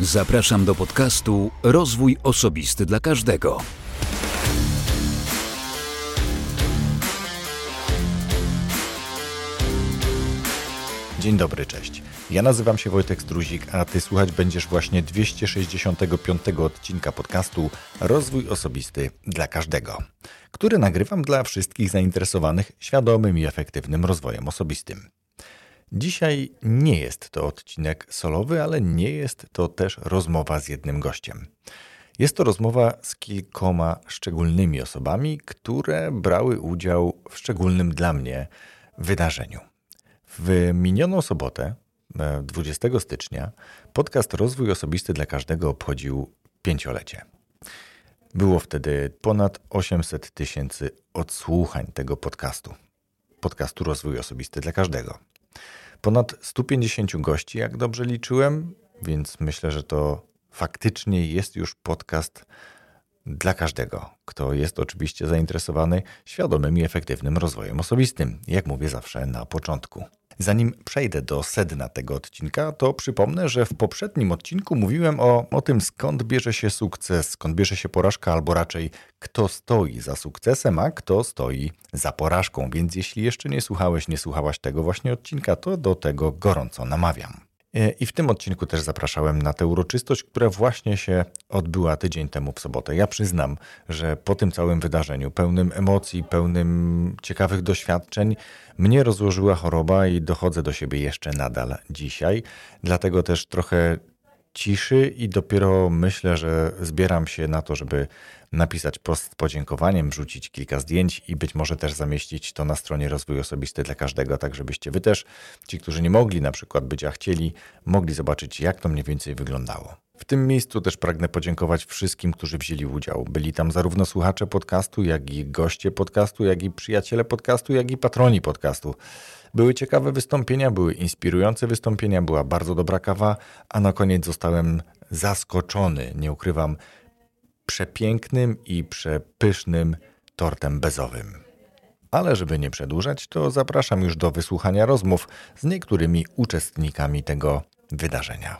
Zapraszam do podcastu Rozwój Osobisty dla Każdego. Dzień dobry, cześć. Ja nazywam się Wojtek Struzik, a Ty słuchać będziesz właśnie 265 odcinka podcastu Rozwój Osobisty dla Każdego, który nagrywam dla wszystkich zainteresowanych świadomym i efektywnym rozwojem osobistym. Dzisiaj nie jest to odcinek solowy, ale nie jest to też rozmowa z jednym gościem. Jest to rozmowa z kilkoma szczególnymi osobami, które brały udział w szczególnym dla mnie wydarzeniu. W minioną sobotę, 20 e, stycznia, podcast Rozwój Osobisty dla Każdego obchodził pięciolecie. Było wtedy ponad 800 tysięcy odsłuchań tego podcastu. Podcastu Rozwój Osobisty dla Każdego. Ponad 150 gości, jak dobrze liczyłem, więc myślę, że to faktycznie jest już podcast dla każdego, kto jest oczywiście zainteresowany świadomym i efektywnym rozwojem osobistym, jak mówię zawsze na początku. Zanim przejdę do sedna tego odcinka, to przypomnę, że w poprzednim odcinku mówiłem o, o tym, skąd bierze się sukces, skąd bierze się porażka, albo raczej kto stoi za sukcesem, a kto stoi za porażką. Więc jeśli jeszcze nie słuchałeś, nie słuchałaś tego właśnie odcinka, to do tego gorąco namawiam. E, I w tym odcinku też zapraszałem na tę uroczystość, która właśnie się odbyła tydzień temu w sobotę. Ja przyznam, że po tym całym wydarzeniu, pełnym emocji, pełnym ciekawych doświadczeń, mnie rozłożyła choroba i dochodzę do siebie jeszcze nadal dzisiaj. Dlatego też trochę ciszy i dopiero myślę, że zbieram się na to, żeby napisać post z podziękowaniem, wrzucić kilka zdjęć i być może też zamieścić to na stronie Rozwój Osobisty dla każdego, tak żebyście wy też, ci, którzy nie mogli na przykład być, a chcieli, mogli zobaczyć, jak to mniej więcej wyglądało. W tym miejscu też pragnę podziękować wszystkim, którzy wzięli udział. Byli tam zarówno słuchacze podcastu, jak i goście podcastu, jak i przyjaciele podcastu, jak i patroni podcastu. Były ciekawe wystąpienia, były inspirujące wystąpienia, była bardzo dobra kawa, a na koniec zostałem zaskoczony, nie ukrywam, przepięknym i przepysznym tortem bezowym. Ale żeby nie przedłużać, to zapraszam już do wysłuchania rozmów z niektórymi uczestnikami tego wydarzenia.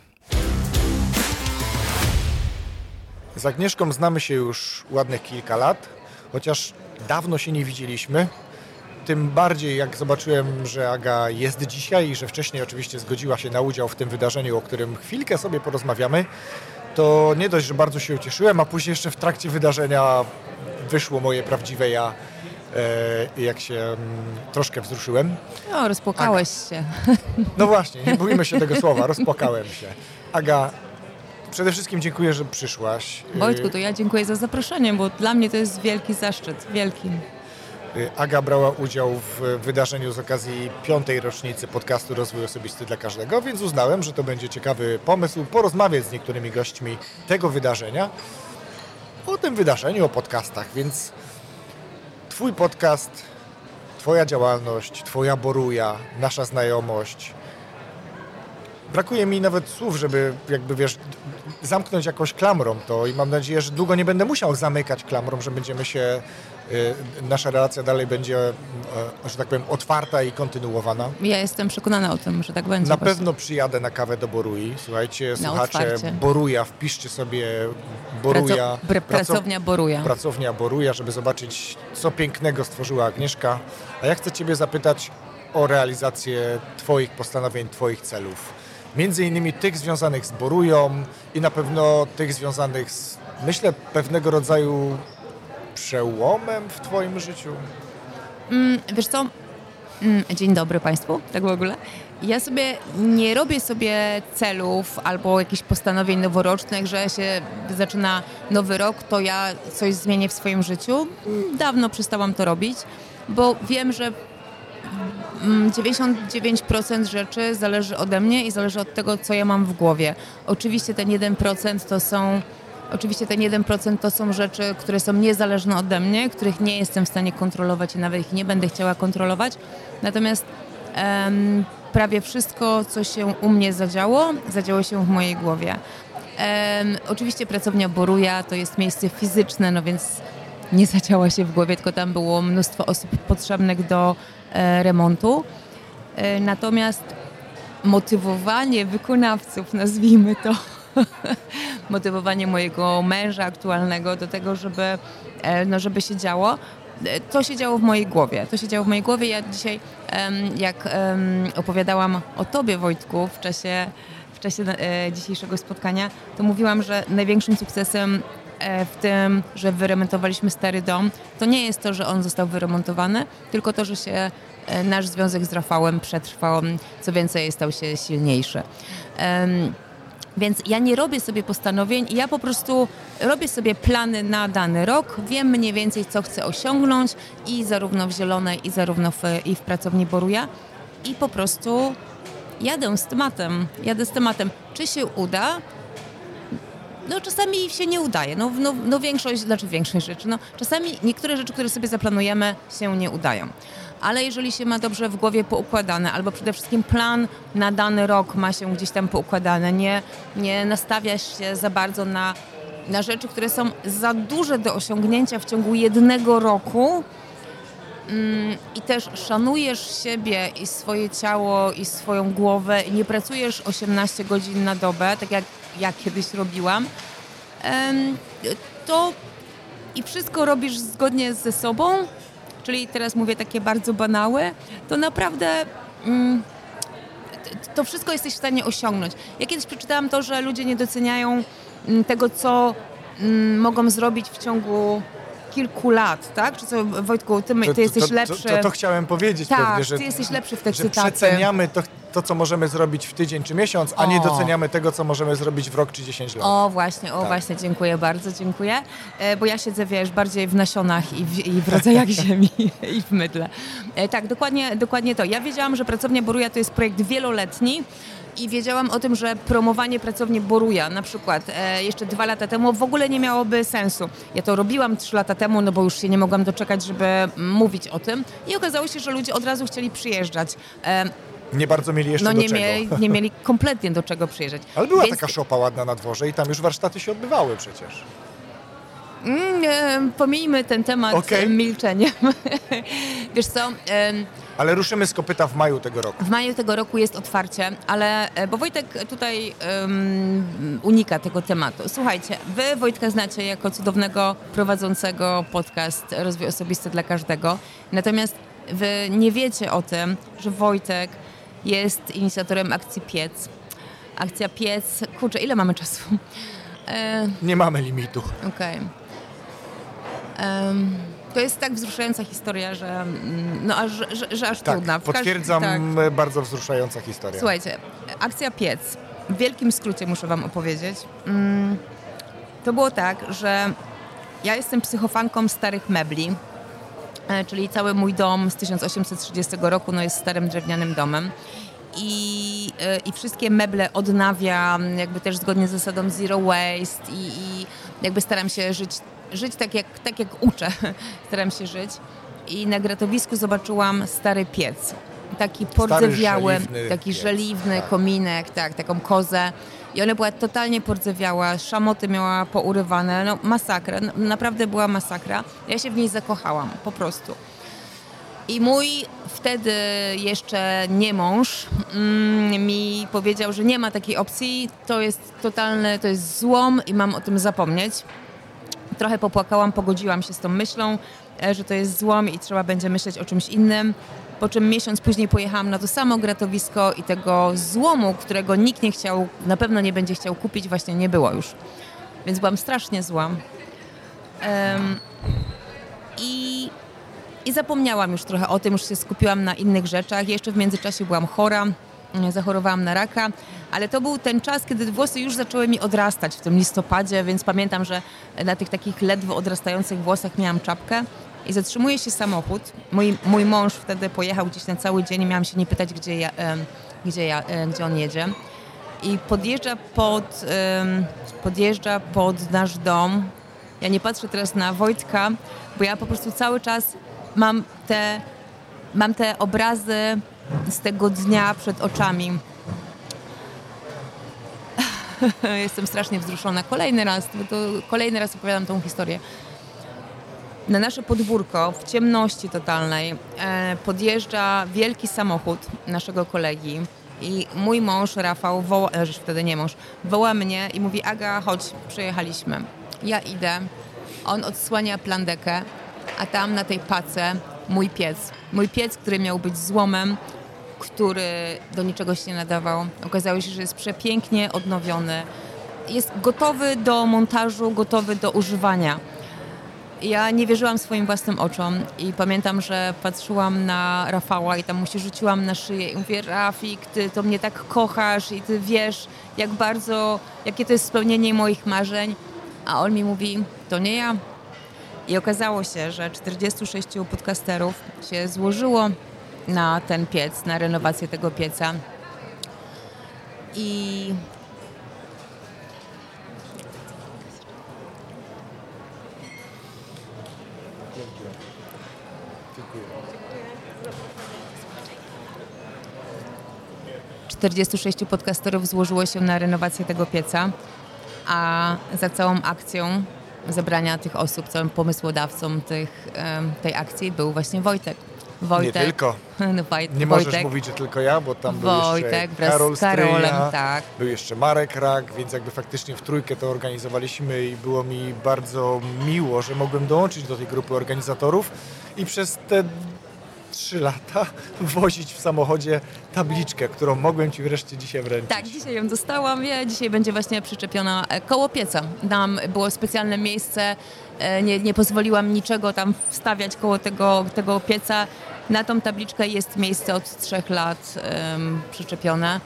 Z Agnieszką znamy się już ładnych kilka lat, chociaż dawno się nie widzieliśmy. Tym bardziej jak zobaczyłem, że Aga jest dzisiaj i że wcześniej oczywiście zgodziła się na udział w tym wydarzeniu, o którym chwilkę sobie porozmawiamy, to nie dość, że bardzo się ucieszyłem, a później jeszcze w trakcie wydarzenia wyszło moje prawdziwe ja, e, jak się mm, troszkę wzruszyłem. No, rozpłakałeś Aga. się. No właśnie, nie bójmy się tego słowa, rozpłakałem się. Aga, przede wszystkim dziękuję, że przyszłaś. Wojtku, to ja dziękuję za zaproszenie, bo dla mnie to jest wielki zaszczyt, wielki. Aga brała udział w wydarzeniu z okazji piątej rocznicy podcastu Rozwój Osobisty dla Każdego, więc uznałem, że to będzie ciekawy pomysł porozmawiać z niektórymi gośćmi tego wydarzenia o tym wydarzeniu, o podcastach, więc Twój podcast, Twoja działalność, Twoja boruja, nasza znajomość. Brakuje mi nawet słów, żeby jakby wiesz, zamknąć jakąś klamrą to i mam nadzieję, że długo nie będę musiał zamykać klamrą, że będziemy się nasza relacja dalej będzie, y, że tak powiem, otwarta i kontynuowana. Ja jestem przekonana o tym, że tak będzie. Na właśnie. pewno przyjadę na kawę do Borui. Słuchajcie, na słuchacze otwarcie. Boruja, wpiszcie sobie Boruja. Praco pracownia Boruja. Pracownia Boruja, żeby zobaczyć, co pięknego stworzyła Agnieszka. A ja chcę Ciebie zapytać o realizację Twoich postanowień, Twoich celów. Między innymi tych związanych z Borują i na pewno tych związanych z, myślę, pewnego rodzaju przełomem w Twoim życiu? Mm, wiesz co? Mm, dzień dobry Państwu, tak w ogóle. Ja sobie nie robię sobie celów albo jakichś postanowień noworocznych, że się zaczyna nowy rok, to ja coś zmienię w swoim życiu. Dawno przestałam to robić, bo wiem, że 99% mm, rzeczy zależy ode mnie i zależy od tego, co ja mam w głowie. Oczywiście ten 1% to są Oczywiście ten 1% to są rzeczy, które są niezależne ode mnie, których nie jestem w stanie kontrolować i nawet ich nie będę chciała kontrolować. Natomiast prawie wszystko, co się u mnie zadziało, zadziało się w mojej głowie. Oczywiście pracownia Boruja to jest miejsce fizyczne, no więc nie zadziała się w głowie, tylko tam było mnóstwo osób potrzebnych do e, remontu. E, natomiast motywowanie wykonawców, nazwijmy to, motywowanie mojego męża aktualnego do tego, żeby, e, no, żeby się działo. E, to się działo w mojej głowie. To się działo w mojej głowie. Ja dzisiaj, jak opowiadałam o tobie, Wojtku, w czasie, w czasie e, dzisiejszego spotkania, to mówiłam, że największym sukcesem w tym, że wyremontowaliśmy stary dom, to nie jest to, że on został wyremontowany, tylko to, że się nasz związek z Rafałem przetrwał, co więcej, stał się silniejszy. Więc ja nie robię sobie postanowień, ja po prostu robię sobie plany na dany rok, wiem mniej więcej, co chcę osiągnąć i zarówno w Zielonej, i zarówno w, i w pracowni Boruja i po prostu jadę z tematem, jadę z tematem. Czy się uda? No czasami się nie udaje, no, no, no większość, znaczy większość rzeczy, no czasami niektóre rzeczy, które sobie zaplanujemy się nie udają ale jeżeli się ma dobrze w głowie poukładane, albo przede wszystkim plan na dany rok ma się gdzieś tam poukładane, nie, nie nastawiasz się za bardzo na, na rzeczy, które są za duże do osiągnięcia w ciągu jednego roku, mm, i też szanujesz siebie i swoje ciało i swoją głowę i nie pracujesz 18 godzin na dobę, tak jak ja kiedyś robiłam, to i wszystko robisz zgodnie ze sobą, czyli teraz mówię takie bardzo banałe, to naprawdę mm, to wszystko jesteś w stanie osiągnąć. Ja kiedyś przeczytałam to, że ludzie nie doceniają mm, tego, co mm, mogą zrobić w ciągu kilku lat, tak? Czy co, Wojtku, ty, ty jesteś to, lepszy? To, to, to, chciałem powiedzieć tak, pewnie, że, ty jesteś lepszy w te że cytaty. przeceniamy to, to, co możemy zrobić w tydzień czy miesiąc, a o. nie doceniamy tego, co możemy zrobić w rok czy 10 lat. O właśnie, o tak. właśnie, dziękuję bardzo, dziękuję. E, bo ja siedzę, wiesz, bardziej w nasionach i w, i w rodzajach ziemi i w mydle. E, tak, dokładnie, dokładnie to. Ja wiedziałam, że Pracownia Boruja to jest projekt wieloletni, i wiedziałam o tym, że promowanie pracowni Boruja na przykład e, jeszcze dwa lata temu w ogóle nie miałoby sensu. Ja to robiłam trzy lata temu, no bo już się nie mogłam doczekać, żeby mówić o tym i okazało się, że ludzie od razu chcieli przyjeżdżać. E, nie bardzo mieli jeszcze no, do nie czego. Mieli, nie mieli kompletnie do czego przyjeżdżać. Ale była Więc... taka szopa ładna na dworze i tam już warsztaty się odbywały przecież. Mm, pomijmy ten temat okay. milczeniem. Wiesz co... Ale ruszymy z kopyta w maju tego roku. W maju tego roku jest otwarcie, ale e, bo Wojtek tutaj um, unika tego tematu. Słuchajcie, wy Wojtka znacie jako cudownego prowadzącego podcast Rozwój Osobisty dla Każdego. Natomiast wy nie wiecie o tym, że Wojtek jest inicjatorem akcji Piec. Akcja Piec, kurczę, ile mamy czasu? E... Nie mamy limitu. Okej. Okay. Um, to jest tak wzruszająca historia, że, mm, no, aż, że, że aż tak, trudna. W potwierdzam, tak. bardzo wzruszająca historia. Słuchajcie, akcja Piec. W wielkim skrócie muszę wam opowiedzieć. Mm, to było tak, że ja jestem psychofanką starych mebli, e, czyli cały mój dom z 1830 roku no jest starym drewnianym domem. I, e, i wszystkie meble odnawiam, jakby też zgodnie z zasadą zero waste i, i jakby staram się żyć żyć tak jak, tak jak uczę. Staram się żyć. I na gratowisku zobaczyłam stary piec. Taki pordzewiały, taki piec, żeliwny tak. kominek, tak, taką kozę. I ona była totalnie pordzewiała, szamoty miała pourywane, no masakra, naprawdę była masakra. Ja się w niej zakochałam, po prostu. I mój wtedy jeszcze nie mąż mm, mi powiedział, że nie ma takiej opcji, to jest totalne, to jest złom i mam o tym zapomnieć trochę popłakałam, pogodziłam się z tą myślą, e, że to jest złom i trzeba będzie myśleć o czymś innym. Po czym miesiąc później pojechałam na to samo gratowisko i tego złomu, którego nikt nie chciał, na pewno nie będzie chciał kupić, właśnie nie było już. Więc byłam strasznie zła. Um, i, I zapomniałam już trochę o tym, już się skupiłam na innych rzeczach. Jeszcze w międzyczasie byłam chora, zachorowałam na raka, ale to był ten czas, kiedy włosy już zaczęły mi odrastać w tym listopadzie, więc pamiętam, że na tych takich ledwo odrastających włosach miałam czapkę i zatrzymuje się samochód. Mój, mój mąż wtedy pojechał gdzieś na cały dzień miałam się nie pytać, gdzie, ja, gdzie, ja, gdzie on jedzie. I podjeżdża pod, podjeżdża pod nasz dom. Ja nie patrzę teraz na Wojtka, bo ja po prostu cały czas mam te, mam te obrazy z tego dnia przed oczami. Jestem strasznie wzruszona. Kolejny raz, to kolejny raz opowiadam tą historię. Na nasze podwórko w ciemności totalnej e, podjeżdża wielki samochód naszego kolegi. I mój mąż, Rafał, woła, e, wtedy nie mąż, woła mnie i mówi, Aga, chodź, przyjechaliśmy. Ja idę, on odsłania plandekę, a tam na tej pace mój piec. Mój piec, który miał być złomem, który do niczego się nie nadawał. Okazało się, że jest przepięknie odnowiony. Jest gotowy do montażu, gotowy do używania. Ja nie wierzyłam swoim własnym oczom i pamiętam, że patrzyłam na Rafała i tam mu się rzuciłam na szyję i mówię, Rafik, ty to mnie tak kochasz i ty wiesz, jak bardzo, jakie to jest spełnienie moich marzeń. A on mi mówi, to nie ja. I okazało się, że 46 podcasterów się złożyło na ten piec, na renowację tego pieca. I 46 podcasterów złożyło się na renowację tego pieca, a za całą akcją zebrania tych osób, całym pomysłodawcą tych, tej akcji był właśnie Wojtek. Wojtek. Nie tylko. No, Wojt, Nie Wojtek. możesz mówić, że tylko ja, bo tam był Wojtek jeszcze wraz Karol z Karolem, Stryja, tak. był jeszcze Marek Rak, więc jakby faktycznie w trójkę to organizowaliśmy i było mi bardzo miło, że mogłem dołączyć do tej grupy organizatorów i przez te trzy lata wozić w samochodzie tabliczkę, którą mogłem Ci wreszcie dzisiaj wręczyć. Tak, dzisiaj ją dostałam. Ja dzisiaj będzie właśnie przyczepiona e, koło pieca. Tam było specjalne miejsce, e, nie, nie pozwoliłam niczego tam wstawiać koło tego, tego pieca. Na tą tabliczkę jest miejsce od trzech lat em, przyczepione.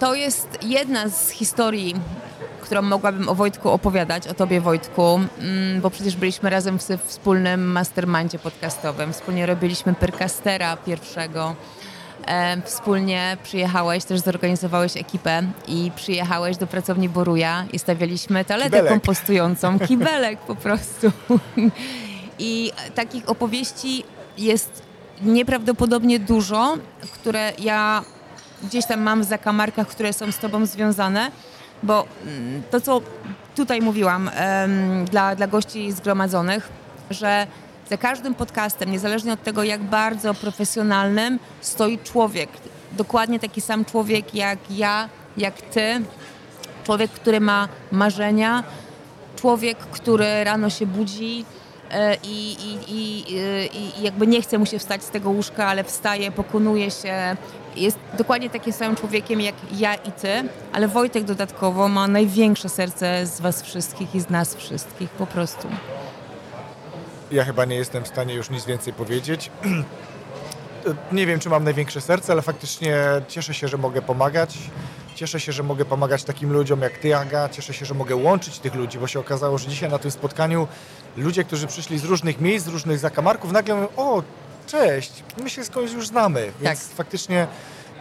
To jest jedna z historii, którą mogłabym o Wojtku opowiadać, o tobie Wojtku, mm, bo przecież byliśmy razem w wspólnym mastermindzie podcastowym. Wspólnie robiliśmy Percastera pierwszego. Wspólnie przyjechałeś, też zorganizowałeś ekipę i przyjechałeś do pracowni Boruja i stawialiśmy toaletę Kibelek. kompostującą, kibelek po prostu. I takich opowieści jest nieprawdopodobnie dużo, które ja gdzieś tam mam w zakamarkach, które są z Tobą związane, bo mm, to, co tutaj mówiłam dla, dla gości zgromadzonych, że za każdym podcastem, niezależnie od tego, jak bardzo profesjonalnym, stoi człowiek. Dokładnie taki sam człowiek jak ja, jak Ty. Człowiek, który ma marzenia, człowiek, który rano się budzi i, i, i, i, i jakby nie chce mu się wstać z tego łóżka, ale wstaje, pokonuje się. Jest dokładnie takim samym człowiekiem jak ja i ty, ale Wojtek dodatkowo ma największe serce z was wszystkich i z nas wszystkich po prostu. Ja chyba nie jestem w stanie już nic więcej powiedzieć. Nie wiem, czy mam największe serce, ale faktycznie cieszę się, że mogę pomagać. Cieszę się, że mogę pomagać takim ludziom jak Ty, Aga. Cieszę się, że mogę łączyć tych ludzi, bo się okazało, że dzisiaj na tym spotkaniu ludzie, którzy przyszli z różnych miejsc, z różnych zakamarków, nagle mówią, o, cześć, my się skądś już znamy. Więc Tak. faktycznie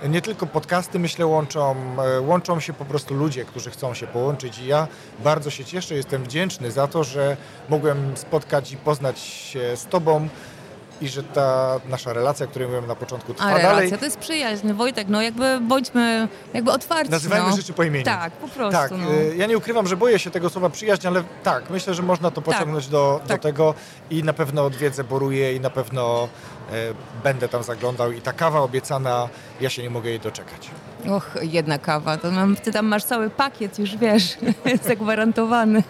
nie tylko podcasty, myślę, łączą, e, łączą się po prostu ludzie, którzy chcą się połączyć i ja bardzo się cieszę, jestem wdzięczny za to, że mogłem spotkać i poznać się z Tobą i że ta nasza relacja, o której mówiłem na początku, trwa A relacja dalej. to jest przyjaźń. Wojtek, no jakby bądźmy jakby otwarci. Nazywajmy no. rzeczy po imieniu. Tak, po prostu. Tak, no. y, ja nie ukrywam, że boję się tego słowa przyjaźń, ale tak, myślę, że można to pociągnąć do, do tak. tego i na pewno odwiedzę Boruję i na pewno e, będę tam zaglądał i ta kawa obiecana, ja się nie mogę jej doczekać. Och, jedna kawa. To mam, ty tam masz cały pakiet, już wiesz, zagwarantowany.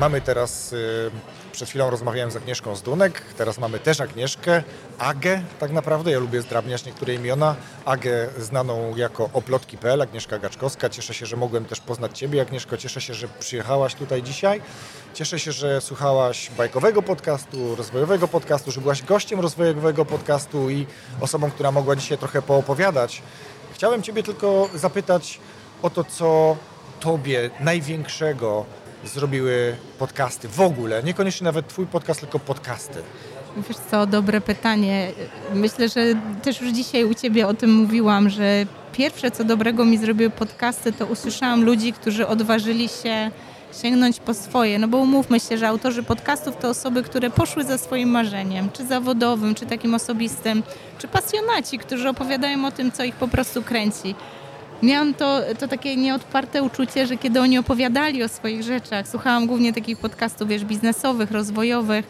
Mamy teraz, y, przed chwilą rozmawiałem z Agnieszką Zdunek, teraz mamy też Agnieszkę, Agę tak naprawdę, ja lubię zdrabniać niektóre imiona, Agę znaną jako oplotki.pl, Agnieszka Gaczkowska, cieszę się, że mogłem też poznać Ciebie Agnieszko, cieszę się, że przyjechałaś tutaj dzisiaj, cieszę się, że słuchałaś bajkowego podcastu, rozwojowego podcastu, że byłaś gościem rozwojowego podcastu i osobą, która mogła dzisiaj trochę poopowiadać. Chciałem Ciebie tylko zapytać o to, co Tobie największego zrobiły podcasty w ogóle, niekoniecznie nawet Twój podcast, tylko podcasty. Wiesz co, dobre pytanie. Myślę, że też już dzisiaj u Ciebie o tym mówiłam, że pierwsze, co dobrego mi zrobiły podcasty, to usłyszałam ludzi, którzy odważyli się sięgnąć po swoje. No bo umówmy się, że autorzy podcastów to osoby, które poszły za swoim marzeniem, czy zawodowym, czy takim osobistym, czy pasjonaci, którzy opowiadają o tym, co ich po prostu kręci. Miałam to, to takie nieodparte uczucie, że kiedy oni opowiadali o swoich rzeczach, słuchałam głównie takich podcastów, wiesz, biznesowych, rozwojowych,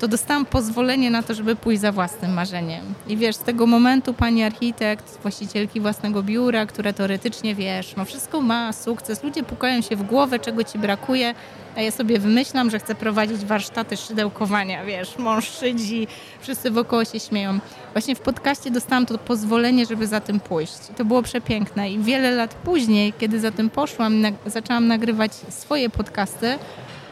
to dostałam pozwolenie na to, żeby pójść za własnym marzeniem. I wiesz, z tego momentu pani architekt, właścicielki własnego biura, która teoretycznie, wiesz, ma wszystko ma, sukces, ludzie pukają się w głowę, czego ci brakuje, a ja sobie wymyślam, że chcę prowadzić warsztaty szydełkowania, wiesz, mąż szydzi, wszyscy wokoło się śmieją. Właśnie w podcaście dostałam to pozwolenie, żeby za tym pójść. I to było przepiękne. I wiele lat później, kiedy za tym poszłam, zaczęłam nagrywać swoje podcasty,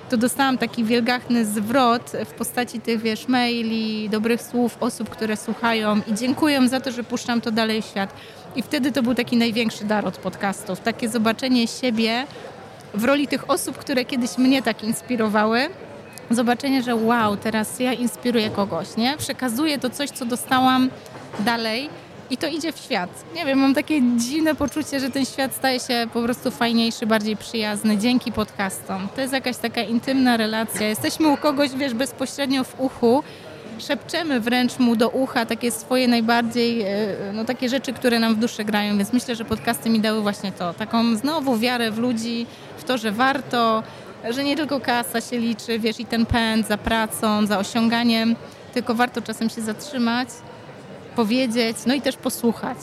to dostałam taki wielgachny zwrot w postaci tych, wiesz, maili, dobrych słów osób, które słuchają i dziękuję za to, że puszczam to dalej w świat. I wtedy to był taki największy dar od podcastów. Takie zobaczenie siebie w roli tych osób, które kiedyś mnie tak inspirowały. Zobaczenie, że wow, teraz ja inspiruję kogoś, nie? Przekazuję to coś, co dostałam dalej i to idzie w świat. Nie wiem, mam takie dziwne poczucie, że ten świat staje się po prostu fajniejszy, bardziej przyjazny dzięki podcastom. To jest jakaś taka intymna relacja. Jesteśmy u kogoś, wiesz, bezpośrednio w uchu, szepczemy wręcz mu do ucha takie swoje najbardziej, e, no takie rzeczy, które nam w duszy grają, więc myślę, że podcasty mi dały właśnie to, taką znowu wiarę w ludzi, w to, że warto, że nie tylko kasa się liczy, wiesz, i ten pęd za pracą, za osiąganiem, tylko warto czasem się zatrzymać powiedzieć, no i też posłuchać.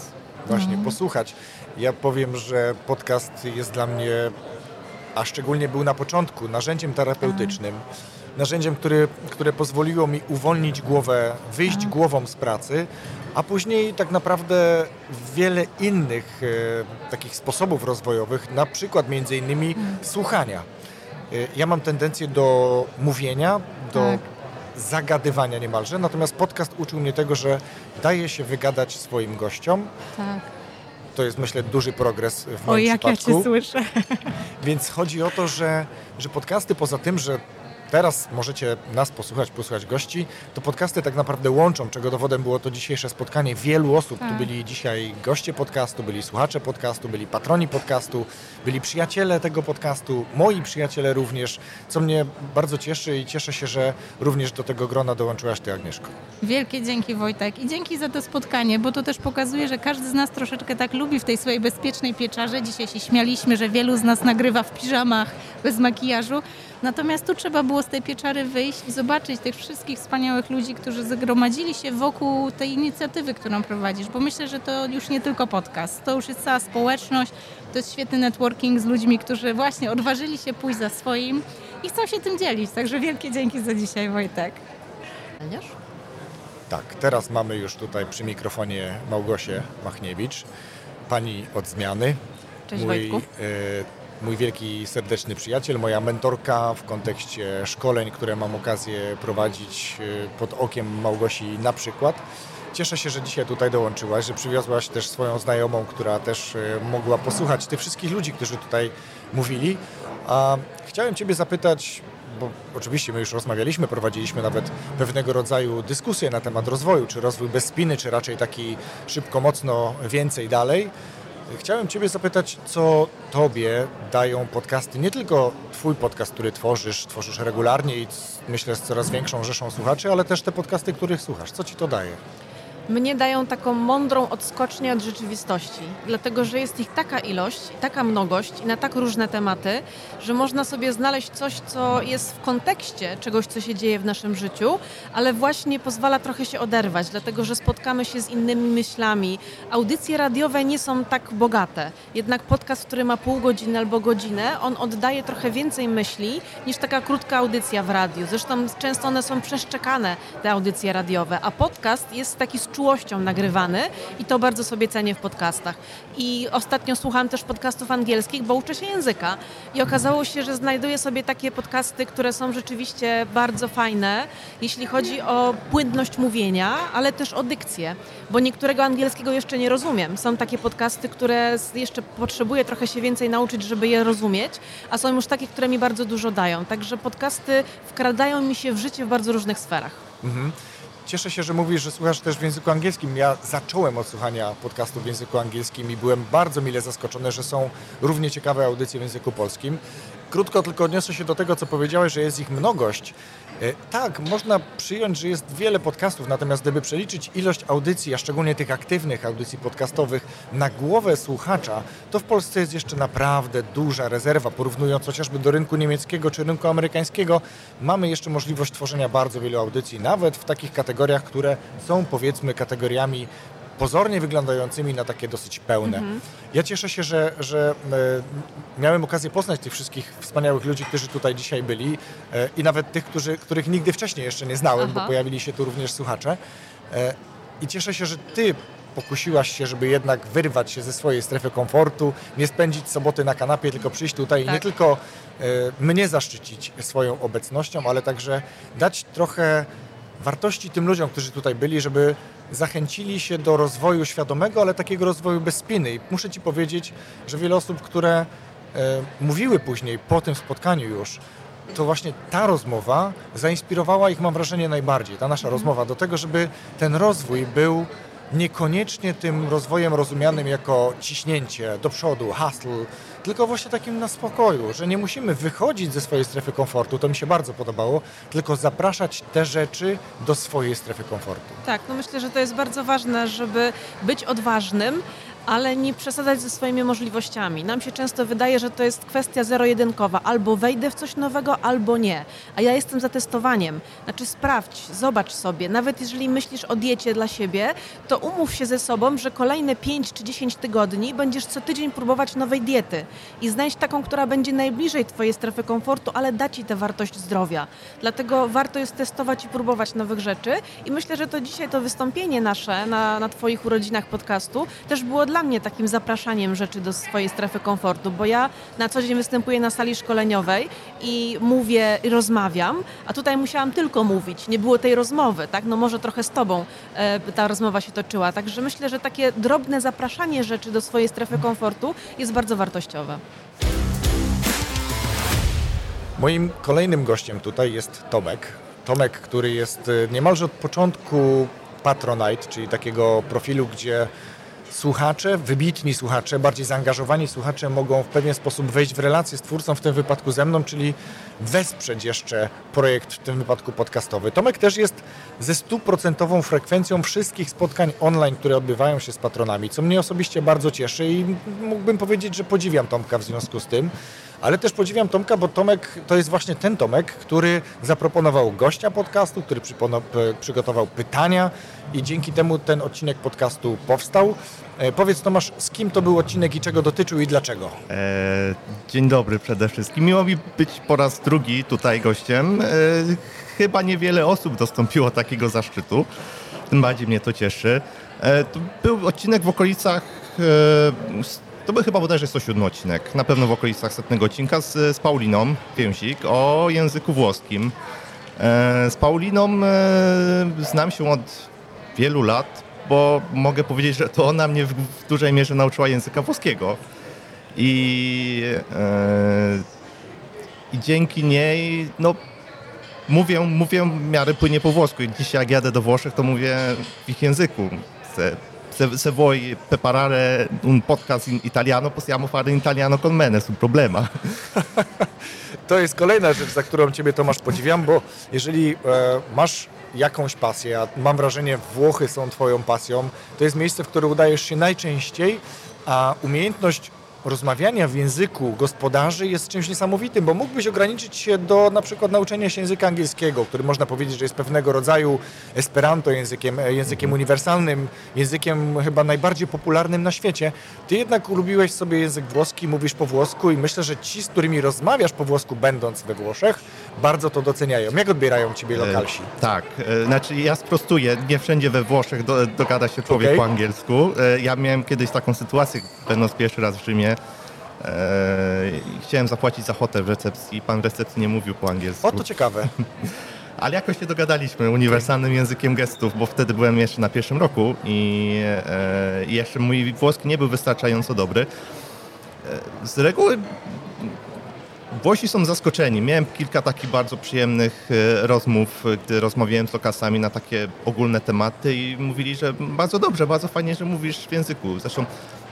Właśnie, no. posłuchać. Ja powiem, że podcast jest dla mnie, a szczególnie był na początku, narzędziem terapeutycznym. A. Narzędziem, który, które pozwoliło mi uwolnić głowę, wyjść a. Tak. głową z pracy, a później tak naprawdę wiele innych e, takich sposobów rozwojowych, na przykład między innymi hmm. słuchania. E, ja mam tendencję do mówienia, do tak zagadywania niemalże, natomiast podcast uczył mnie tego, że daje się wygadać swoim gościom. Tak. To jest myślę duży progres w moim o, jak przypadku. ja cię słyszę. Więc chodzi o to, że, że podcasty poza tym, że teraz możecie nas posłuchać, posłuchać gości, to podcasty tak naprawdę łączą, czego dowodem było to dzisiejsze spotkanie. Wielu osób, tak. tu byli dzisiaj goście podcastu, byli słuchacze podcastu, byli patroni podcastu, byli przyjaciele tego podcastu, moi przyjaciele również, co mnie bardzo cieszy i cieszę się, że również do tego grona dołączyłaś Ty, Agnieszko. Wielkie dzięki Wojtek i dzięki za to spotkanie, bo to też pokazuje, że każdy z nas troszeczkę tak lubi w tej swojej bezpiecznej pieczarze. Dzisiaj się śmialiśmy, że wielu z nas nagrywa w piżamach, bez makijażu. Natomiast tu trzeba było z tej pieczary wyjść i zobaczyć tych wszystkich wspaniałych ludzi, którzy zgromadzili się wokół tej inicjatywy, którą prowadzisz, bo myślę, że to już nie tylko podcast, to już jest cała społeczność, to jest świetny networking z ludźmi, którzy właśnie odważyli się pójść za swoim i chcą się tym dzielić. Także wielkie dzięki za dzisiaj, Wojtek. Tak, teraz mamy już tutaj przy mikrofonie Małgosię Machniewicz, pani od zmiany. Cześć Mój, Wojtku. E, mój wielki, serdeczny przyjaciel, moja mentorka w kontekście szkoleń, które mam okazję prowadzić e, pod okiem Małgosi na przykład. Cieszę się, że dzisiaj tutaj dołączyłaś, że przywiozłaś też swoją znajomą, która też e, mogła posłuchać tych wszystkich ludzi, którzy tutaj mówili. A chciałem Ciebie zapytać, bo oczywiście my już rozmawialiśmy, prowadziliśmy nawet pewnego rodzaju dyskusję na temat rozwoju, czy rozwój bez spiny, czy raczej taki szybko, mocno, więcej, dalej. Chciałem Ciebie zapytać, co Tobie dają podcasty, nie tylko Twój podcast, który tworzysz, tworzysz regularnie i myślę z coraz większą rzeszą słuchaczy, ale też te podcasty, których słuchasz. Co Ci to daje? Mnie dają taką mądrą odskocznię od rzeczywistości, dlatego że jest ich taka ilość, taka mnogość i na tak różne tematy, że można sobie znaleźć coś, co jest w kontekście czegoś, co się dzieje w naszym życiu, ale właśnie pozwala trochę się oderwać, dlatego że spotkamy się z innymi myślami. Audycje radiowe nie są tak bogate, jednak podcast, który ma pół godziny albo godzinę, on oddaje trochę więcej myśli niż taka krótka audycja w radiu. Zresztą często one są przeszczekane, te audycje radiowe, a podcast jest taki czułością nagrywany i to bardzo sobie cenię w podcastach. I ostatnio słuchałam też podcastów angielskich, bo uczę się języka i okazało się, że znajduję sobie takie podcasty, które są rzeczywiście bardzo fajne, jeśli chodzi o płynność mówienia, ale też o dykcję, bo niektórego angielskiego jeszcze nie rozumiem. Są takie podcasty, które jeszcze potrzebuję trochę się więcej nauczyć, żeby je rozumieć, a są już takie, które mi bardzo dużo dają. Także podcasty wkradają mi się w życie w bardzo różnych sferach. Mhm. Cieszę się, że mówisz, że słuchasz też w języku angielskim. Ja zacząłem od słuchania podcastów w języku angielskim i byłem bardzo mile zaskoczony, że są równie ciekawe audycje w języku polskim. Krótko tylko odniosę się do tego, co powiedziałeś, że jest ich mnogość. E, tak, można przyjąć, że jest wiele podcastów, natomiast gdyby przeliczyć ilość audycji, a szczególnie tych aktywnych audycji podcastowych na głowę słuchacza, to w Polsce jest jeszcze naprawdę duża rezerwa. Porównując chociażby do rynku niemieckiego czy rynku amerykańskiego, mamy jeszcze możliwość tworzenia bardzo wielu audycji, nawet w takich kategoriach, które są powiedzmy kategoriami pozornie wyglądającymi na takie dosyć pełne. Mhm. Ja cieszę się, że, że e, miałem okazję poznać tych wszystkich wspaniałych ludzi, którzy tutaj dzisiaj byli e, i nawet tych, którzy, których nigdy wcześniej jeszcze nie znałem, Aha. bo pojawili się tu również słuchacze. E, I cieszę się, że ty pokusiłaś się, żeby jednak wyrwać się ze swojej strefy komfortu, nie spędzić soboty na kanapie, tylko przyjść tutaj tak. i nie tak. tylko mnie zaszczycić swoją obecnością, ale także dać trochę wartości tym ludziom, którzy tutaj byli, żeby zachęcili się do rozwoju świadomego, ale takiego rozwoju bez spiny. I muszę Ci powiedzieć, że wiele osób, które e, mówiły później po tym spotkaniu już, to właśnie ta rozmowa zainspirowała ich, mam wrażenie, najbardziej, ta nasza mhm. rozmowa, do tego, żeby ten rozwój był niekoniecznie tym rozwojem rozumianym jako ciśnięcie do przodu, hustle, tylko właśnie takim na spokoju, że nie musimy wychodzić ze swojej strefy komfortu, to mi się bardzo podobało, tylko zapraszać te rzeczy do swojej strefy komfortu. Tak, no myślę, że to jest bardzo ważne, żeby być odważnym, ale nie przesadzać ze swoimi możliwościami. Nam się często wydaje, że to jest kwestia zero-jedynkowa. Albo wejdę w coś nowego, albo nie. A ja jestem za testowaniem. Znaczy sprawdź, zobacz sobie. Nawet jeżeli myślisz o diecie dla siebie, to umów się ze sobą, że kolejne 5 czy 10 tygodni będziesz co tydzień próbować nowej diety. I znajdź taką, która będzie najbliżej Twojej strefy komfortu, ale da Ci tę wartość zdrowia. Dlatego warto jest testować i próbować nowych rzeczy. I myślę, że to dzisiaj to wystąpienie nasze na, na Twoich urodzinach podcastu też było dla dla mnie takim zapraszaniem rzeczy do swojej strefy komfortu, bo ja na co dzień występuję na sali szkoleniowej i mówię rozmawiam, a tutaj musiałam tylko mówić, nie było tej rozmowy, tak? No może trochę z tobą e, ta rozmowa się toczyła, także myślę, że takie drobne zapraszanie rzeczy do swojej strefy komfortu jest bardzo wartościowe. Moim kolejnym gościem tutaj jest Tomek. Tomek, który jest e, niemalże od początku Patronite, czyli takiego profilu, gdzie słuchacze, wybitni słuchacze, bardziej zaangażowani słuchacze mogą w pewien sposób wejść w relację z twórcą, w tym wypadku ze mną, czyli wesprzeć jeszcze projekt, w tym wypadku podcastowy. Tomek też jest ze stuprocentową frekwencją wszystkich spotkań online, które odbywają się z patronami, co mnie osobiście bardzo cieszy i mógłbym powiedzieć, że podziwiam Tomka w związku z tym. Ale też podziwiam Tomka, bo Tomek to jest właśnie ten Tomek, który zaproponował gościa podcastu, który przygotował pytania i dzięki temu ten odcinek podcastu powstał. E, powiedz Tomasz, z kim to był odcinek i czego dotyczył i dlaczego? E, dzień dobry przede wszystkim. Miło mi być po raz drugi tutaj gościem. E, chyba niewiele osób dostąpiło takiego zaszczytu. Tym bardziej mnie to cieszy. To był odcinek w okolicach to był chyba bodajże 107 odcinek, na pewno w okolicach setnego odcinka z, z Pauliną Więzik o języku włoskim. E, z Pauliną e, znam się od wielu lat, bo mogę powiedzieć, że to ona mnie w, w dużej mierze nauczyła języka włoskiego. I, e, i dzięki niej, no mówię, mówię w miarę płynie po włosku. Dzisiaj jak jadę do Włoszech, to mówię w ich języku se, se vuoi preparare un podcast in italiano, possiamo fare in italiano con me, nessun problema. To jest kolejna rzecz, za którą Ciebie Tomasz podziwiam, bo jeżeli e, masz jakąś pasję, a mam wrażenie Włochy są Twoją pasją, to jest miejsce, w które udajesz się najczęściej, a umiejętność rozmawiania w języku gospodarzy jest czymś niesamowitym, bo mógłbyś ograniczyć się do na przykład nauczenia się języka angielskiego, który można powiedzieć, że jest pewnego rodzaju esperanto językiem, językiem uniwersalnym, językiem chyba najbardziej popularnym na świecie. Ty jednak ulubiłeś sobie język włoski, mówisz po włosku i myślę, że ci, z którymi rozmawiasz po włosku będąc we Włoszech, bardzo to doceniają. Jak odbierają ciebie e, lokalsi? E, tak, e, znaczy ja sprostuję, nie wszędzie we Włoszech do, dogada się człowiek okay. po angielsku. E, ja miałem kiedyś taką sytuację, będąc pierwszy raz w Rzymie, Eee, chciałem zapłacić za hotel w recepcji. Pan w recepcji nie mówił po angielsku. O, to ciekawe. Ale jakoś się dogadaliśmy uniwersalnym językiem gestów, bo wtedy byłem jeszcze na pierwszym roku i e, jeszcze mój włoski nie był wystarczająco dobry. E, z reguły Włosi są zaskoczeni. Miałem kilka takich bardzo przyjemnych e, rozmów, gdy rozmawiałem z lokasami na takie ogólne tematy i mówili, że bardzo dobrze, bardzo fajnie, że mówisz w języku. Zresztą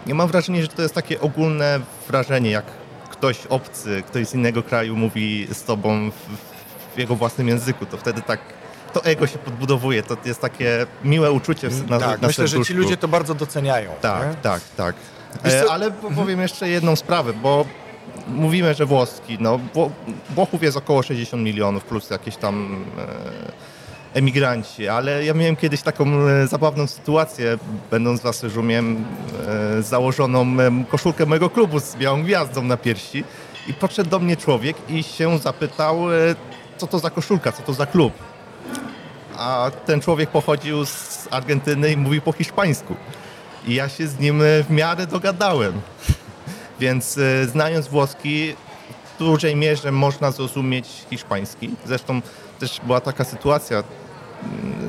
ja mam wrażenie, że to jest takie ogólne wrażenie, jak ktoś obcy, ktoś z innego kraju mówi z tobą w, w jego własnym języku, to wtedy tak to ego się podbudowuje. To jest takie miłe uczucie na, tak, na myślę, serduszku. że ci ludzie to bardzo doceniają. Tak, nie? tak, tak. E, ale powiem jeszcze jedną sprawę, bo mówimy, że włoski, no Wło- Włochów jest około 60 milionów plus jakieś tam e, emigranci, ale ja miałem kiedyś taką e, zabawną sytuację, będąc w Asyżu, miałem e, założoną koszulkę mojego klubu z białą gwiazdą na piersi i podszedł do mnie człowiek i się zapytał, e, co to za koszulka, co to za klub. A ten człowiek pochodził z Argentyny i mówił po hiszpańsku. I ja się z nim w miarę dogadałem. Więc znając włoski, w dużej mierze można zrozumieć hiszpański. Zresztą też była taka sytuacja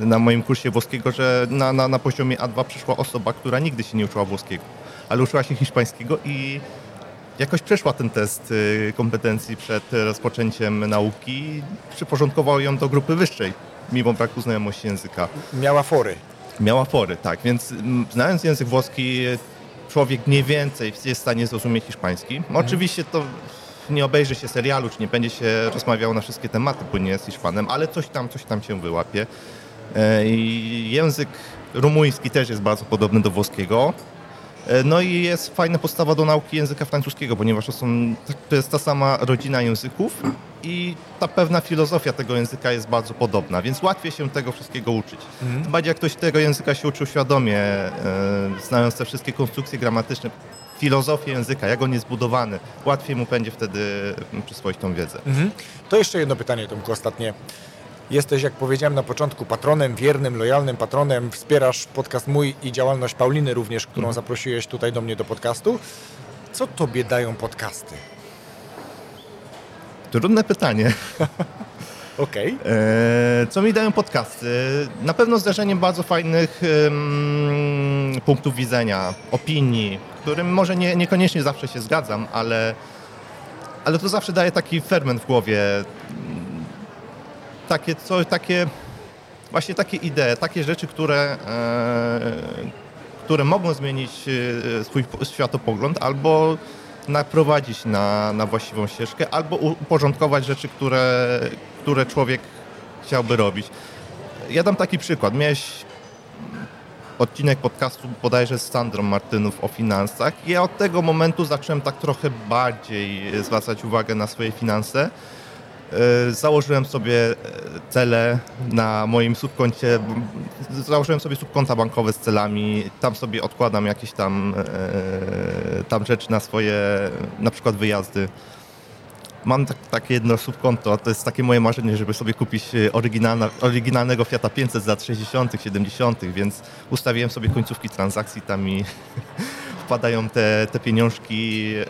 na moim kursie włoskiego, że na, na, na poziomie A2 przyszła osoba, która nigdy się nie uczyła włoskiego, ale uczyła się hiszpańskiego i jakoś przeszła ten test y, kompetencji przed rozpoczęciem nauki przyporządkował ją do grupy wyższej, mimo braku znajomości języka. Miała fory. Miała fory, tak. Więc znając język włoski, człowiek mniej więcej jest w stanie zrozumieć hiszpański. Oczywiście to nie obejrzy się serialu, czy nie będzie się rozmawiał na wszystkie tematy, bo nie jest Hiszpanem, ale coś tam, coś tam się wyłapie. E, I język rumuński też jest bardzo podobny do włoskiego. E, No i jest fajna podstawa do nauki języka francuskiego, ponieważ to, są, to jest ta sama rodzina języków i ta pewna filozofia tego języka jest bardzo podobna, więc łatwiej się tego wszystkiego uczyć. Tym bardziej jak ktoś tego języka się uczył świadomie, e, znając te wszystkie konstrukcje gramatyczne, filozofię języka, jak on jest zbudowany, łatwiej mu będzie wtedy mm, przyswoić tą wiedzę. Mhm. To jeszcze jedno pytanie, Tomku, ostatnie. Jesteś, jak powiedziałem na początku, patronem, wiernym, lojalnym patronem. Wspierasz podcast mój i działalność Pauliny również, którą zaprosiłeś tutaj do mnie do podcastu. Co tobie dają podcasty? Trudne pytanie. Okej. E, Co mi dają podcasty? Na pewno zdarzeniem bardzo fajnych em, punktów widzenia, opinii, którym może nie, niekoniecznie zawsze się zgadzam, ale, ale to zawsze daje taki ferment w głowie. Takie, co, takie właśnie takie idee, takie rzeczy, które, e, które mogą zmienić e, swój po- światopogląd albo naprowadzić na, na właściwą ścieżkę, albo uporządkować rzeczy, które, które człowiek chciałby robić. Ja dam taki przykład. Miałeś odcinek podcastu bodajże z Sandrą Martynów o finansach. I ja od tego momentu zacząłem tak trochę bardziej zwracać uwagę na swoje finanse. E, Założyłem sobie e, cele na moim subkoncie. Założyłem sobie subkonta bankowe z celami. Tam sobie odkładam jakieś tam, e, tam rzeczy na swoje, na przykład wyjazdy. Mam tak, takie jedno subkonto, to jest takie moje marzenie, żeby sobie kupić oryginalna, oryginalnego Fiata 500 z lat 60., 70., więc ustawiłem sobie końcówki transakcji, tam mi wpadają te, te pieniążki, e,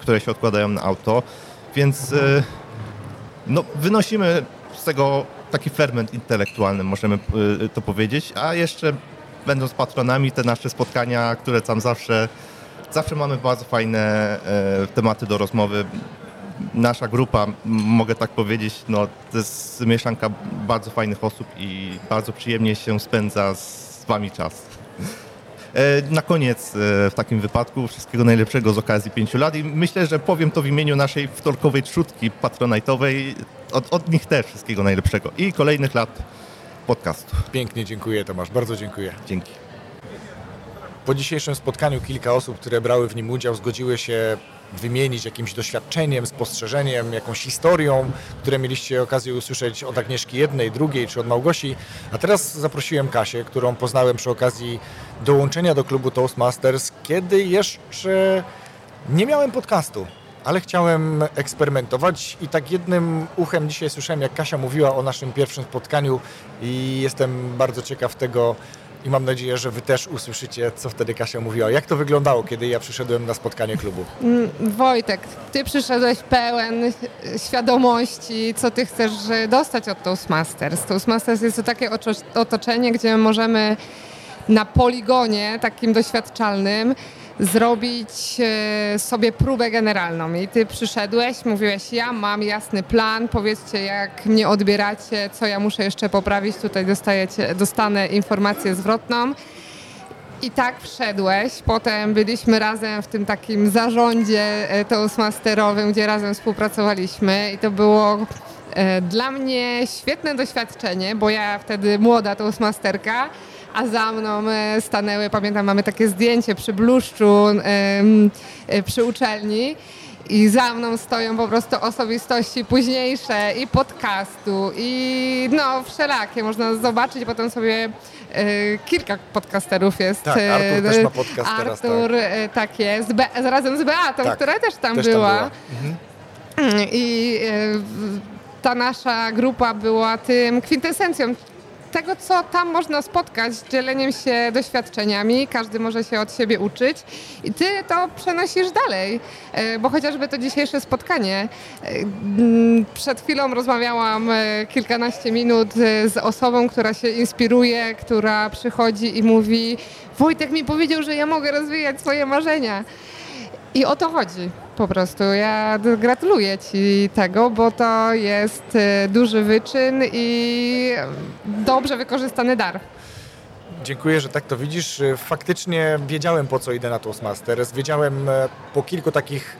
które się odkładają na auto, więc e, no, wynosimy z tego taki ferment intelektualny, możemy e, to powiedzieć, a jeszcze będąc patronami, te nasze spotkania, które tam zawsze, zawsze mamy bardzo fajne e, tematy do rozmowy. Nasza grupa, mogę tak powiedzieć, no, to jest mieszanka bardzo fajnych osób i bardzo przyjemnie się spędza z wami czas. E, Na koniec e, w takim wypadku wszystkiego najlepszego z okazji pięciu lat i myślę, że powiem to w imieniu naszej wtorkowej trzutki patronajtowej. Od, od nich też wszystkiego najlepszego i kolejnych lat podcastu. Pięknie dziękuję, Tomasz. Bardzo dziękuję. Dzięki. Po dzisiejszym spotkaniu kilka osób, które brały w nim udział, zgodziły się wymienić jakimś doświadczeniem, spostrzeżeniem, jakąś historią, które mieliście okazję usłyszeć od Agnieszki jednej, drugiej czy od Małgosi. A teraz zaprosiłem Kasię, którą poznałem przy okazji dołączenia do klubu Toastmasters, kiedy jeszcze nie miałem podcastu. Ale chciałem eksperymentować i tak jednym uchem dzisiaj słyszałem, jak Kasia mówiła o naszym pierwszym spotkaniu i jestem bardzo ciekaw tego, i mam nadzieję, że Wy też usłyszycie, co wtedy Kasia mówiła. Jak to wyglądało, kiedy ja przyszedłem na spotkanie klubu? Mm, Wojtek, ty przyszedłeś pełen świadomości, co ty chcesz dostać od Toastmasters. Toastmasters jest to takie otoczenie, gdzie możemy na poligonie takim doświadczalnym zrobić e, sobie próbę generalną. I ty przyszedłeś, mówiłeś, ja mam jasny plan, powiedzcie jak mnie odbieracie, co ja muszę jeszcze poprawić, tutaj dostajecie, dostanę informację zwrotną. I tak wszedłeś. Potem byliśmy razem w tym takim zarządzie e, Toastmasterowym, gdzie razem współpracowaliśmy i to było e, dla mnie świetne doświadczenie, bo ja wtedy młoda Toastmasterka, a za mną e, stanęły, pamiętam, mamy takie zdjęcie przy bluszczu przy uczelni i za mną stoją po prostu osobistości późniejsze i podcastu i no wszelakie. Można zobaczyć potem sobie y, kilka podcasterów jest. Tak, Artur też ma podcast teraz. Artur, tak, tak jest, Be razem z Beatą, tak, która też tam też była. Tam była. Mhm. I y, ta nasza grupa była tym kwintesencją tego, co tam można spotkać, dzieleniem się doświadczeniami, każdy może się od siebie uczyć i ty to przenosisz dalej, e, bo chociażby to dzisiejsze spotkanie. E, mm, przed chwilą rozmawiałam e, kilkanaście minut z osobą, która się inspiruje, która przychodzi i mówi Wojtek mi powiedział, że ja mogę rozwijać swoje marzenia. I o to chodzi po prostu. Ja gratuluję Ci tego, bo to jest y, duży wyczyn i dobrze wykorzystany dar. Dziękuję, że tak to widzisz. Faktycznie wiedziałem, po co idę na Toastmasters. Wiedziałem e, po kilku takich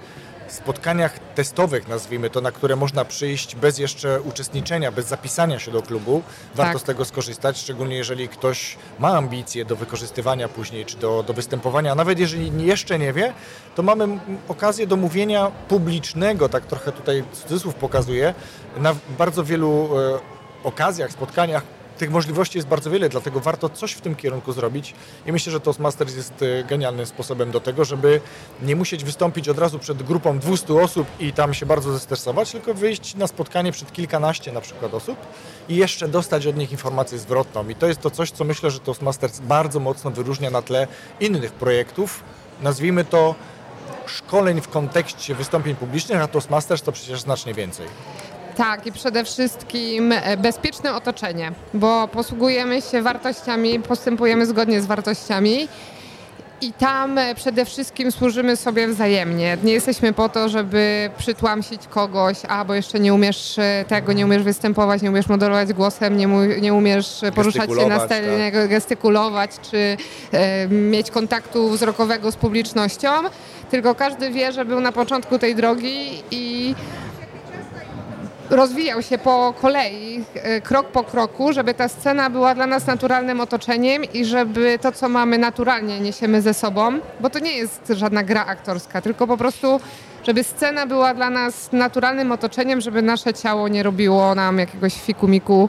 spotkaniach testowych, nazwijmy to, na które można przyjść bez jeszcze uczestniczenia, bez zapisania się do klubu. Warto tak. z tego skorzystać, szczególnie jeżeli ktoś ma ambicje do wykorzystywania później, czy do, do występowania. Nawet jeżeli jeszcze nie wie, to mamy okazję do mówienia publicznego, tak trochę tutaj cudzysłów pokazuje, na bardzo wielu e, okazjach, spotkaniach, tych możliwości jest bardzo wiele, dlatego warto coś w tym kierunku zrobić. I myślę, że Toastmasters jest e, genialnym sposobem do tego, żeby nie musieć wystąpić od razu przed grupą 200 osób i tam się bardzo zestresować, tylko wyjść na spotkanie przed kilkanaście na przykład osób i jeszcze dostać od nich informację zwrotną. I to jest to coś, co myślę, że Toastmasters bardzo mocno wyróżnia na tle innych projektów, nazwijmy to szkoleń w kontekście wystąpień publicznych, a Toastmasters to przecież znacznie więcej. Tak, i przede wszystkim e, bezpieczne otoczenie, bo posługujemy się wartościami, postępujemy zgodnie z wartościami. I tam e, przede wszystkim służymy sobie wzajemnie. Nie jesteśmy po to, żeby przytłamsić kogoś, a bo jeszcze nie umiesz e, tego, nie umiesz występować, nie umiesz modelować głosem, nie, nie umiesz poruszać się na scenie, tak. gestykulować, czy e, mieć kontaktu wzrokowego z publicznością. Tylko każdy wie, że był na początku tej drogi i rozwijał się po kolei, e, krok po kroku, żeby ta scena była dla nas naturalnym otoczeniem i żeby to, co mamy naturalnie, niesiemy ze sobą, bo to nie jest żadna gra aktorska, tylko po prostu, żeby scena była dla nas naturalnym otoczeniem, żeby nasze ciało nie robiło nam jakiegoś fikumiku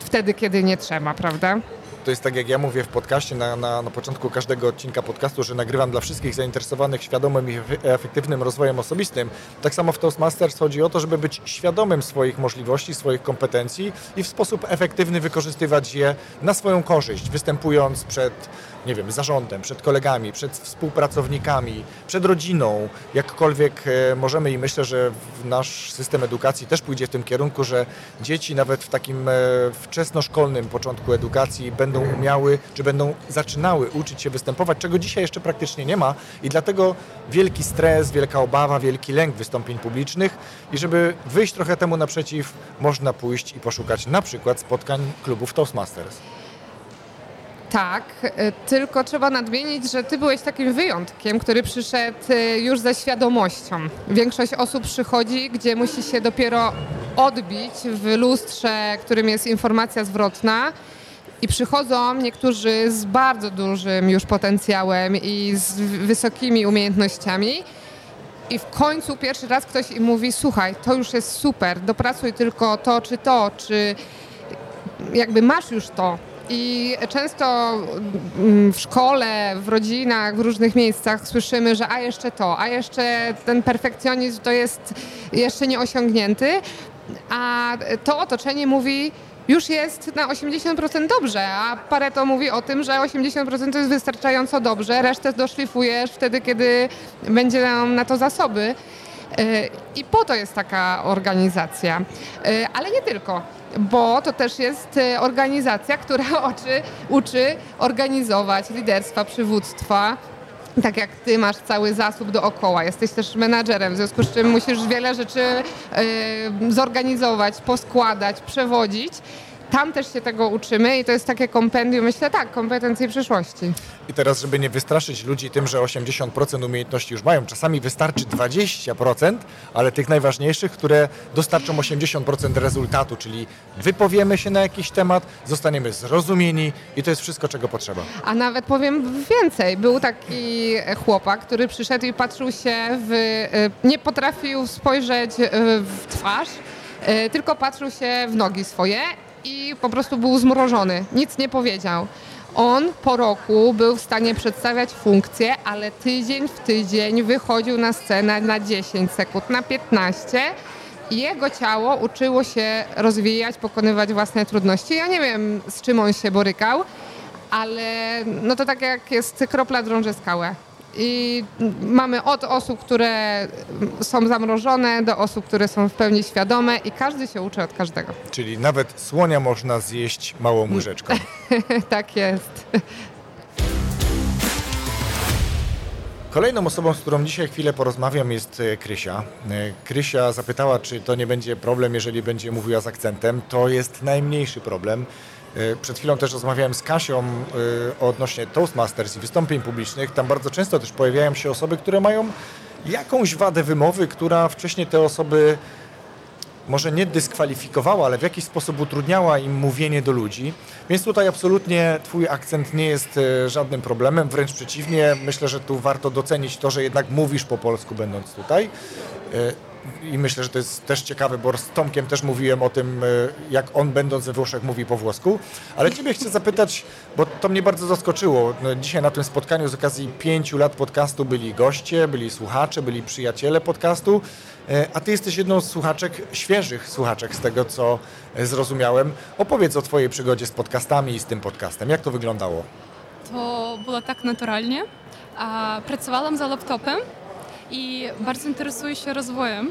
wtedy, kiedy nie trzeba, prawda? To jest tak jak ja mówię w podcaście na, na, na początku każdego odcinka podcastu, że nagrywam dla wszystkich zainteresowanych świadomym i efektywnym rozwojem osobistym. Tak samo w Toastmasters chodzi o to, żeby być świadomym swoich możliwości, swoich kompetencji i w sposób efektywny wykorzystywać je na swoją korzyść, występując przed nie wiem, zarządem, przed kolegami, przed współpracownikami, przed rodziną, jakkolwiek e, możemy i myślę, że nasz system edukacji też pójdzie w tym kierunku, że dzieci nawet w takim e, wczesnoszkolnym początku edukacji będą umiały, czy będą zaczynały uczyć się występować, czego dzisiaj jeszcze praktycznie nie ma i dlatego wielki stres, wielka obawa, wielki lęk wystąpień publicznych i żeby wyjść trochę temu naprzeciw, można pójść i poszukać na przykład spotkań klubów Toastmasters. Tak, e, tylko trzeba nadmienić, że ty byłeś takim wyjątkiem, który przyszedł e, już ze świadomością. Większość osób przychodzi, gdzie musi się dopiero odbić w lustrze, którym jest informacja zwrotna. I przychodzą niektórzy z bardzo dużym już potencjałem i z wysokimi umiejętnościami. I w końcu pierwszy raz ktoś im mówi: Słuchaj, to już jest super, dopracuj tylko to czy to, czy jakby masz już to, i często mm, w szkole, w rodzinach, w różnych miejscach słyszymy, że a jeszcze to, a jeszcze ten perfekcjonizm to jest jeszcze nieosiągnięty, a to otoczenie mówi, już jest na 80% dobrze, a Pareto mówi o tym, że 80% to jest wystarczająco dobrze, resztę doszlifujesz wtedy, kiedy będzie nam na to zasoby. I po to jest taka organizacja. Ale nie tylko bo to też jest e, organizacja, która oczy, uczy organizować liderstwa, przywództwa. Tak jak ty masz cały zasób dookoła, jesteś też menadżerem, w związku z czym musisz wiele rzeczy y, zorganizować, poskładać, przewodzić tam też się tego uczymy i to jest takie kompendium, myślę tak, kompetencji przyszłości. I teraz, żeby nie wystraszyć ludzi tym, że 80% umiejętności już mają, czasami wystarczy 20%, ale tych najważniejszych, które dostarczą 80% rezultatu, czyli wypowiemy się na jakiś temat, zostaniemy zrozumieni i to jest wszystko, czego potrzeba. A nawet powiem więcej. Był taki chłopak, który przyszedł i patrzył się w. e, nie potrafił spojrzeć e, w twarz, e, tylko patrzył się w nogi swoje i po prostu był zmrożony. Nic nie powiedział. On po roku był w stanie przedstawiać funkcje, ale tydzień w tydzień wychodził na scenę na 10 sekund, na 15 i jego ciało uczyło się rozwijać, pokonywać własne trudności. Ja nie wiem, z czym on się borykał, ale no to tak jak jest kropla drąży skałę. I mamy od osób, które są zamrożone, do osób, które są w pełni świadome i każdy się uczy od każdego. Czyli nawet słonia można zjeść małą łyżeczką. tak jest. Kolejną osobą, z którą dzisiaj chwilę porozmawiam jest e, Krysia. E, Krysia zapytała, czy to nie będzie problem, jeżeli będzie mówiła z akcentem. To jest najmniejszy problem. E, Przed chwilą też rozmawiałem z Kasią e, odnośnie Toastmasters i wystąpień publicznych. Tam bardzo często też pojawiają się osoby, które mają jakąś wadę wymowy, która wcześniej te osoby może nie dyskwalifikowała, ale w jakiś sposób utrudniała im mówienie do ludzi. Więc tutaj absolutnie Twój akcent nie jest e, żadnym problemem, wręcz przeciwnie. Myślę, że tu warto docenić to, że jednak mówisz po polsku, będąc tutaj i myślę, że to jest też ciekawe, bo z Tomkiem też mówiłem o tym, e, jak on będąc we Włoszech mówi po włosku. Ale ciebie chcę zapytać, bo to mnie bardzo zaskoczyło. No, dzisiaj na tym spotkaniu z okazji pięciu lat podcastu byli goście, byli słuchacze, byli przyjaciele podcastu, e, a ty jesteś jedną z słuchaczek, świeżych słuchaczek z tego, co e, zrozumiałem. Opowiedz o twojej przygodzie z podcastami i z tym podcastem. Jak to wyglądało? To było tak naturalnie. Pracowałam za laptopem i bardzo interesuję się rozwojem.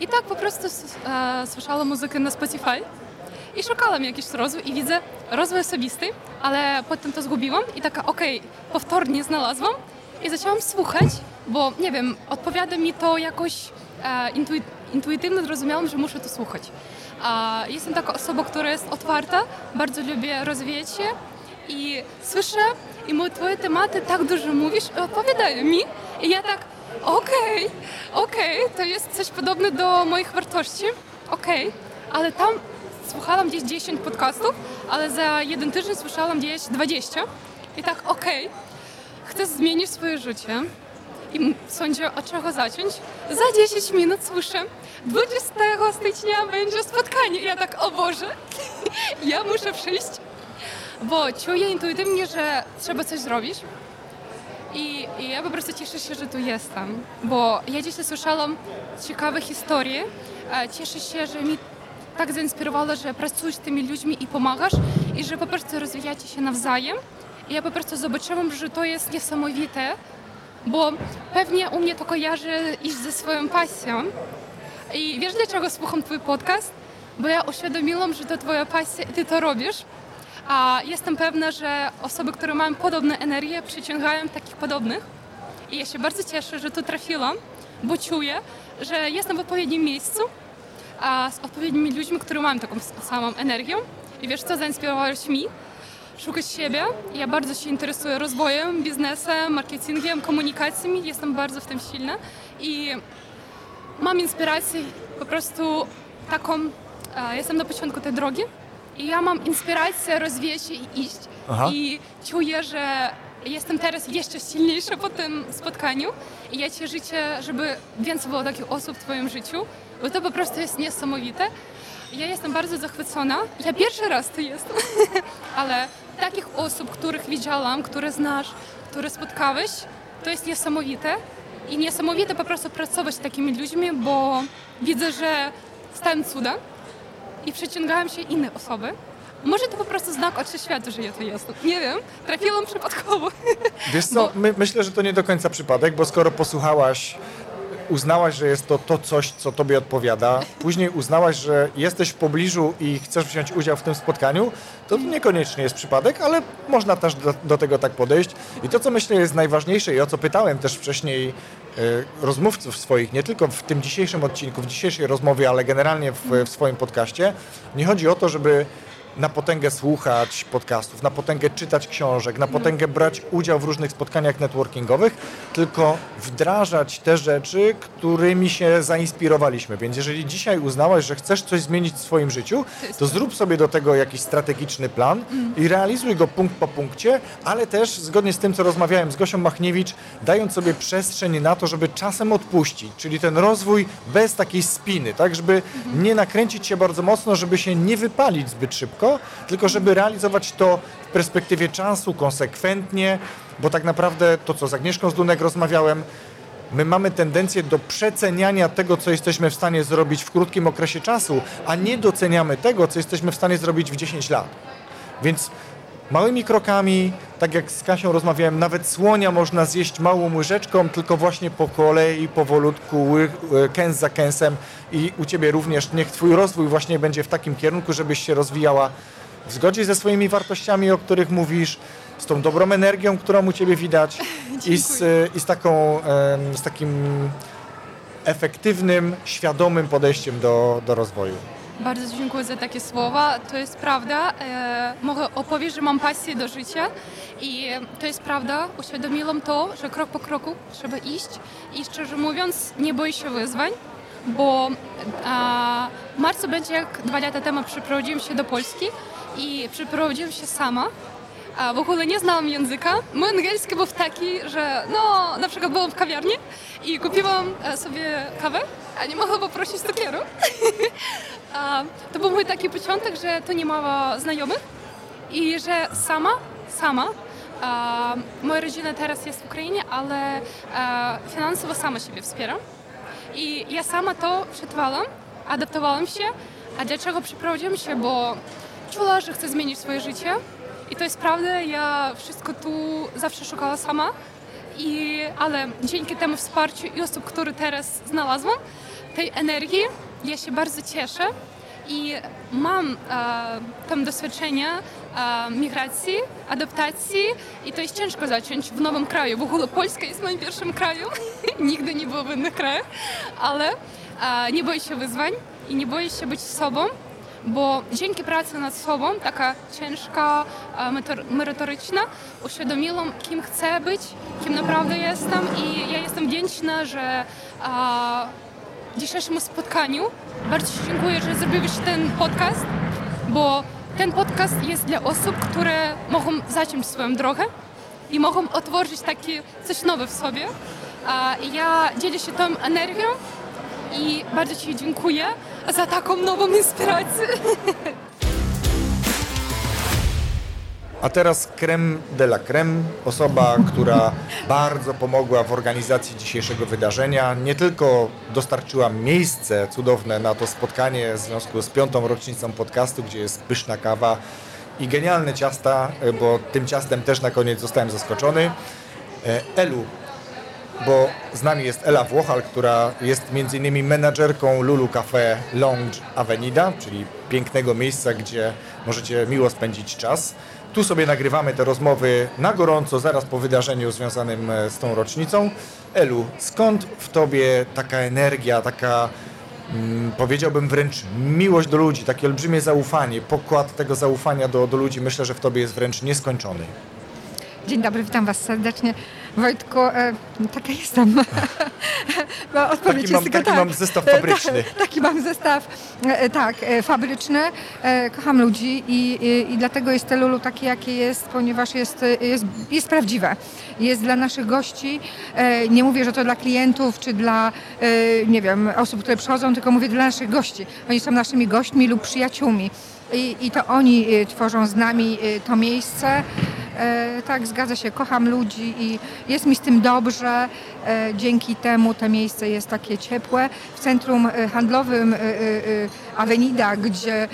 I tak po prostu e, słyszałam muzykę na Spotify i szukałam jakiś rozwój i widzę rozwój osobisty, ale potem to zgubiłam i taka okej, okay, powtórnie znalazłam i zaczęłam słuchać, bo nie wiem, odpowiada mi to jakoś e, intu, intuitywnie zrozumiałam, że muszę to słuchać. E, jestem taka osoba, która jest otwarta, bardzo lubię rozwijać się i słyszę i moje twoje tematy tak dużo mówisz i odpowiadają mi i ja tak okej, okej, to jest coś podobne do moich wartości, okej, ale tam słuchałam gdzieś 10 podcastów, ale za jeden tydzień słyszałam gdzieś 20 i tak okej, chcę zmienić swoje życie i sądzę, od czego zacząć. Za 10 minut słyszę, 20 stycznia będzie spotkanie. I ja tak, o Boże, ja muszę przyjść, bo czuję intuitywnie, że trzeba coś zrobić. I, I ja po prostu cieszę się, że tu jestem, bo ja dzisiaj słyszałam ciekawe historie. Cieszę się, że mi tak zainspirowało, że pracujesz z tymi ludźmi i pomagasz i że po prostu rozwijacie się nawzajem. I ja po prostu zobaczyłam, że to jest niesamowite, bo pewnie u mnie to kojarzy iść ze swoją pasją. I wiesz dlaczego słucham twój podcast? Bo ja uświadomiłam, że to twoja pasja i ty to robisz. A jestem pewna, że osoby, które mają podobne energię, przyciągają takich podobnych. I ja się bardzo cieszę, że tu trafiłam, bo czuję, że jestem w odpowiednim miejscu, a z odpowiednimi ludźmi, którzy mają taką samą energię. I wiesz co, zainspirowałeś mi? Szukać siebie. Ja bardzo się interesuję rozwojem, biznesem, marketingiem, komunikacjami. Jestem bardzo w tym silna. I mam inspirację po prostu taką, e, jestem na początku tej drogi i ja mam inspirację rozwijać się i iść. Aha. I czuję, że jestem teraz jeszcze silniejsza po tym spotkaniu i ja Ci życzę, żeby więcej było takich osób w Twoim życiu, bo to po prostu jest niesamowite. Ja jestem bardzo zachwycona. Ja pierwszy raz tu jestem, ale takich osób, których widziałam, które znasz, które spotkałeś, to jest niesamowite. I niesamowite po prostu pracować z takimi ludźmi, bo widzę, że stają cuda i przyciągają się inne osoby. Może to po prostu znak od świata, że ja tu jestem. Nie wiem, trafiłam przypadkowo. Wiesz co, Bo- my, myślę, że to nie do końca przypadek, bo skoro posłuchałaś, uznałaś, że jest to to coś, co tobie odpowiada, później uznałaś, że jesteś w pobliżu i chcesz wziąć udział w tym spotkaniu, to niekoniecznie jest przypadek, ale można też do, do tego tak podejść. I to, co myślę jest najważniejsze i o co pytałem też wcześniej rozmówców swoich, nie tylko w tym dzisiejszym odcinku, w dzisiejszej rozmowie, ale generalnie w, w swoim podcaście, nie chodzi o to, żeby na potęgę słuchać podcastów, na potęgę czytać książek, na potęgę brać udział w różnych spotkaniach networkingowych, tylko wdrażać te rzeczy, którymi się zainspirowaliśmy. Więc jeżeli dzisiaj uznałaś, że chcesz coś zmienić w swoim życiu, to zrób sobie do tego jakiś strategiczny plan i realizuj go punkt po punkcie, ale też zgodnie z tym, co rozmawiałem z Gosią Machniewicz, dając sobie przestrzeń na to, żeby czasem odpuścić, czyli ten rozwój bez takiej spiny, tak, żeby nie nakręcić się bardzo mocno, żeby się nie wypalić zbyt szybko, tylko żeby realizować to w perspektywie czasu, konsekwentnie, bo tak naprawdę to, co z Agnieszką Zdunek rozmawiałem, My mamy tendencję do przeceniania tego, co jesteśmy w stanie zrobić w krótkim okresie czasu, a nie doceniamy tego, co jesteśmy w stanie zrobić w 10 lat. Więc małymi krokami, tak jak z Kasią rozmawiałem, nawet słonia można zjeść małą łyżeczką, tylko właśnie po kolei, powolutku, ły- kęs za kęsem i u Ciebie również niech Twój rozwój właśnie będzie w takim kierunku, żebyś się rozwijała w zgodzie ze swoimi wartościami, o których mówisz, z tą dobrą energią, którą u Ciebie widać i z, i z, taką, z takim efektywnym, świadomym podejściem do, do rozwoju. Bardzo dziękuję za takie słowa. To jest prawda. E, mogę opowiedzieć, że mam pasję do życia i to jest prawda. Uświadomiłam to, że krok po kroku trzeba iść i szczerze mówiąc nie boję się wyzwań, bo a, w marcu będzie jak dwa lata temu przeprowadziłam się do Polski i przeprowadziłam się sama. W ogóle nie znałam języka. Mój angielski był taki, że no, na przykład byłam w kawiarni i kupiłam e, sobie kawę, a nie mogłam poprosić cukieru. To był mój taki początek, że tu nie ma znajomych i że sama, sama, moja rodzina teraz jest w Ukrainie, ale a, finansowo sama siebie wspieram. I ja sama to przetrwałam, adaptowałam się. A dlaczego przeprowadziłam się? Bo czuła, że chcę zmienić swoje życie. I to jest prawda, ja wszystko tu zawsze szukała sama. I, ale dzięki temu wsparciu i osób, które teraz znalazłam, tej energii, ja się bardzo cieszę i mam e, tam doświadczenia e, migracji, adaptacji i to jest ciężko zacząć w nowym kraju. W ogóle Polska jest moim pierwszym krajem, nigdy nie było w innych krajach, ale e, nie boję się wyzwań i nie boję się być sobą, bo dzięki pracy nad sobą, taka ciężka, e, merytoryczna, uświadomiłam, kim chcę być, kim naprawdę jestem i ja jestem wdzięczna, że e, dzisiejszemu spotkaniu. Bardzo dziękuję, że zrobiłeś ten podcast, bo ten podcast jest dla osób, które mogą zacząć swoją drogę i mogą otworzyć takie coś nowe w sobie. A ja dzielę się tą energią i bardzo Ci dziękuję za taką nową inspirację. A teraz creme de la creme, osoba, która bardzo pomogła w organizacji dzisiejszego wydarzenia. Nie tylko dostarczyła miejsce cudowne na to spotkanie w związku z piątą rocznicą podcastu, gdzie jest pyszna kawa i genialne ciasta, bo tym ciastem też na koniec zostałem zaskoczony. E, Elu, bo z nami jest Ela Włochal, która jest m.in. menadżerką Lulu Cafe Lounge Avenida, czyli pięknego miejsca, gdzie możecie miło spędzić czas. Tu sobie nagrywamy te rozmowy na gorąco, zaraz po wydarzeniu związanym e, z tą rocznicą. Elu, skąd w Tobie taka energia, taka mm, powiedziałbym wręcz miłość do ludzi, takie olbrzymie zaufanie, pokład tego zaufania do, do ludzi myślę, że w Tobie jest wręcz nieskończony. Dzień dobry, witam Was serdecznie. Wojtku, e, taka jestem. Bo odpowiedź Taki jest mam- tylko taki tak. mam zestaw E, fabryczny. ta- taki mam zestaw, e, tak, e, fabryczny. E, kocham ludzi i, i, i dlatego jest Telulu takie, jakie jest, ponieważ jest, e, jest, jest prawdziwe. Jest dla naszych gości. E, nie mówię, że to dla klientów czy dla, e, nie wiem, osób, które przychodzą, tylko mówię dla naszych gości. Oni są naszymi gośćmi lub przyjaciółmi. I, I to oni e, tworzą z nami e, to miejsce. E, tak, zgadza się, kocham ludzi i jest mi z tym dobrze. E, dzięki temu to miejsce jest takie ciepłe. W centrum e, handlowym Avenida, gdzie e,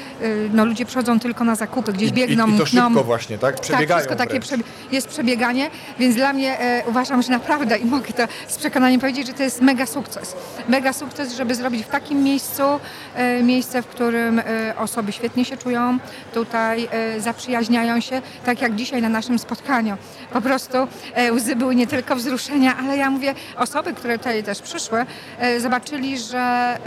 no, ludzie przychodzą tylko na zakupy, gdzieś I, biegną, i, i to szybko właśnie, tak? Tak, Przebiegają wszystko takie wręcz. prze, jest przebieganie, więc dla mnie e, uważam, że naprawdę i mogę to z przekonaniem powiedzieć, że to jest mega sukces. Mega sukces, żeby zrobić w takim miejscu e, miejsce, w którym e, osoby świetnie się czują, tutaj e, zaprzyjaźniają się, tak jak dzisiaj na naszym spotkaniu. Po prostu e, łzy były nie tylko wzruszenia, ale ja mówię, osoby, które tutaj też przyszły, e, zobaczyli, że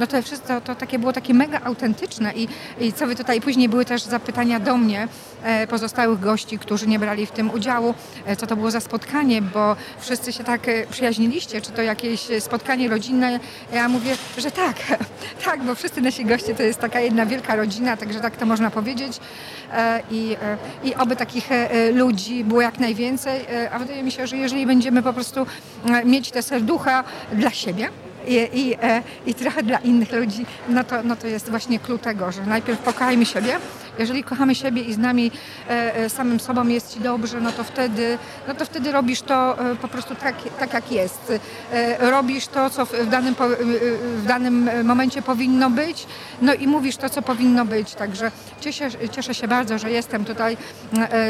no to wszystko to takie było takie mega autentyczne i, i co wy tutaj później były też zapytania do mnie, e, pozostałych gości, którzy nie brali w tym udziału, e, co to było za spotkanie, bo wszyscy się tak e, przyjaźniliście, czy to jakieś spotkanie rodzinne. Ja mówię, że tak, tak, bo wszyscy nasi goście to jest taka jedna wielka rodzina, także tak to można powiedzieć. I, i oby takich ludzi było jak najwięcej, a wydaje mi się, że jeżeli będziemy po prostu mieć te serducha dla siebie, i, i, e, i trochę dla innych ludzi, no to, no to jest właśnie klucz tego, że najpierw pokochajmy siebie. Jeżeli kochamy siebie i z nami e, e, samym sobą jest ci dobrze, no to wtedy, no to wtedy robisz to e, po prostu tak, tak jak jest. Robisz to, co w, danym, w danym momencie powinno być, no i mówisz to, co powinno być. Także cieszę, cieszę się bardzo, że jestem tutaj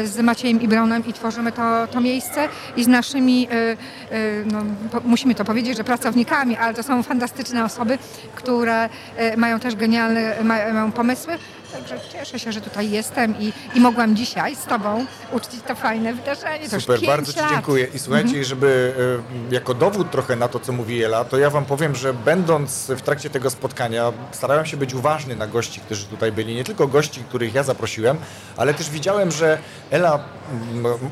z Maciejem Ibronem i tworzymy to, to miejsce i z naszymi, no, musimy to powiedzieć, że pracownikami, ale to są fantastyczne osoby, które mają też genialne ma, mają pomysły. Także cieszę się, że tutaj jestem i, i mogłam dzisiaj z Tobą uczcić to fajne wydarzenie. To Super, bardzo Ci lat. dziękuję. I słuchajcie, żeby e, jako dowód trochę na to, co mówi Ela, to ja Wam powiem, że będąc w trakcie tego spotkania, starałem się być uważny na gości, którzy tutaj byli. Nie tylko gości, których ja zaprosiłem, ale też widziałem, że Ela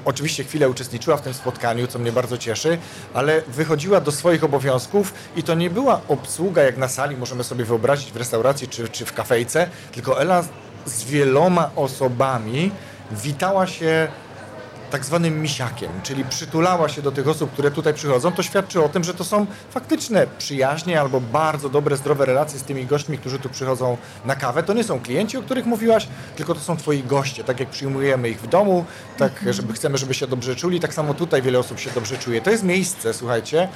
oczywiście chwilę uczestniczyła w tym spotkaniu, co mnie bardzo cieszy, ale wychodziła do swoich obowiązków i to nie była obsługa jak na sali, możemy sobie wyobrazić w restauracji czy, czy w kafejce, tylko Ela z wieloma osobami witała się tak zwanym misiakiem, czyli przytulała się do tych osób, które tutaj przychodzą, to świadczy o tym, że to są faktyczne przyjaźnie albo bardzo dobre, zdrowe relacje z tymi gośćmi, którzy tu przychodzą na kawę. To nie są klienci, o których mówiłaś, tylko to są twoi goście. Tak jak przyjmujemy ich w domu, tak żeby chcemy, żeby się dobrze czuli, tak samo tutaj wiele osób się dobrze czuje. To jest miejsce, słuchajcie,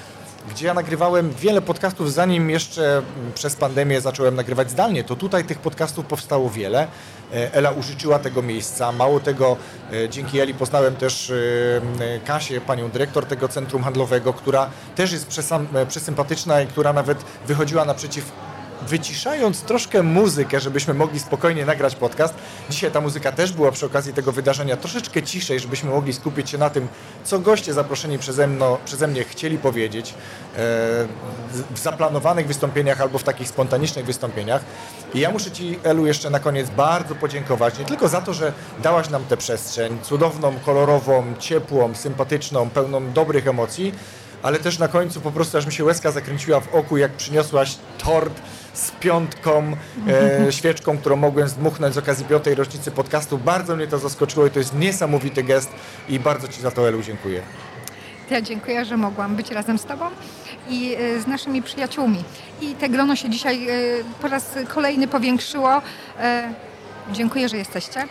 gdzie ja nagrywałem wiele podcastów, zanim jeszcze mm, przez pandemię zacząłem nagrywać zdalnie, to tutaj tych podcastów powstało wiele. E, Ela użyczyła tego miejsca. Mało tego, e, dzięki Eli poznałem też e, Kasię, panią dyrektor tego centrum handlowego, która też jest przesympatyczna i która nawet wychodziła naprzeciw wyciszając troszkę muzykę, żebyśmy mogli spokojnie nagrać podcast. Dzisiaj ta muzyka też była przy okazji tego wydarzenia troszeczkę ciszej, żebyśmy mogli skupić się na tym, co goście zaproszeni przeze, przeze mnie chcieli powiedzieć e, w zaplanowanych wystąpieniach albo w takich spontanicznych wystąpieniach. I ja muszę Ci, Elu, jeszcze na koniec bardzo podziękować, nie tylko za to, że dałaś nam tę przestrzeń, cudowną, kolorową, ciepłą, sympatyczną, pełną dobrych emocji, ale też na końcu po prostu aż mi się łezka zakręciła w oku, jak przyniosłaś tort z piątką, e, świeczką, którą mogłem zdmuchnąć z okazji piątej rocznicy podcastu. Bardzo mnie to zaskoczyło i to jest niesamowity gest i bardzo Ci za to, Elu, dziękuję. Ja dziękuję, że mogłam być razem z Tobą i e, z naszymi przyjaciółmi. I te grono się dzisiaj e, po raz kolejny powiększyło. E, Dziękuję, że jesteście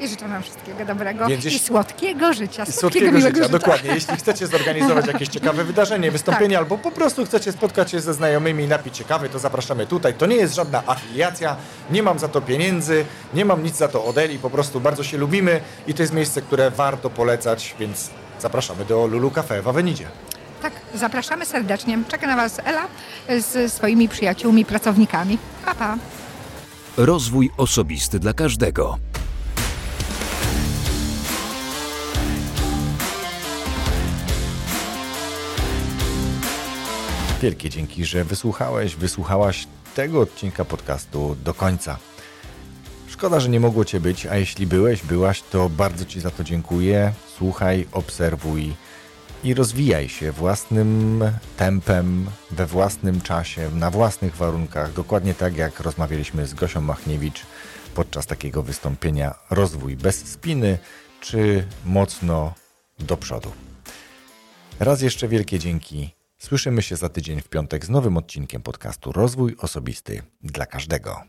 i życzę Wam wszystkiego dobrego Więc i jeśli- słodkiego życia. I słodkiego miłego życia, dokładnie. Jeśli chcecie zorganizować jakieś ciekawe wydarzenie, wystąpienie, Tak. albo po prostu chcecie spotkać się ze znajomymi i napić się kawy, to zapraszamy tutaj. To nie jest żadna afiliacja, nie mam za to pieniędzy, nie mam nic za to od Eli, po prostu bardzo się lubimy i to jest miejsce, które warto polecać, więc zapraszamy do Lulu Cafe w Avenidzie. Tak, zapraszamy serdecznie. Czeka na Was Ela z swoimi przyjaciółmi, pracownikami. Pa, pa. Rozwój osobisty dla każdego. Wielkie dzięki, że wysłuchałeś, wysłuchałaś tego odcinka podcastu do końca. Szkoda, że nie mogło Cię być, a jeśli byłeś, byłaś, to bardzo Ci za to dziękuję. Słuchaj, obserwuj i rozwijaj się własnym tempem, we własnym czasie, na własnych warunkach, dokładnie tak jak rozmawialiśmy z Gosią Machniewicz podczas takiego wystąpienia Rozwój bez spiny czy mocno do przodu. Raz jeszcze wielkie dzięki. Słyszymy się za tydzień w piątek z nowym odcinkiem podcastu Rozwój Osobisty dla każdego.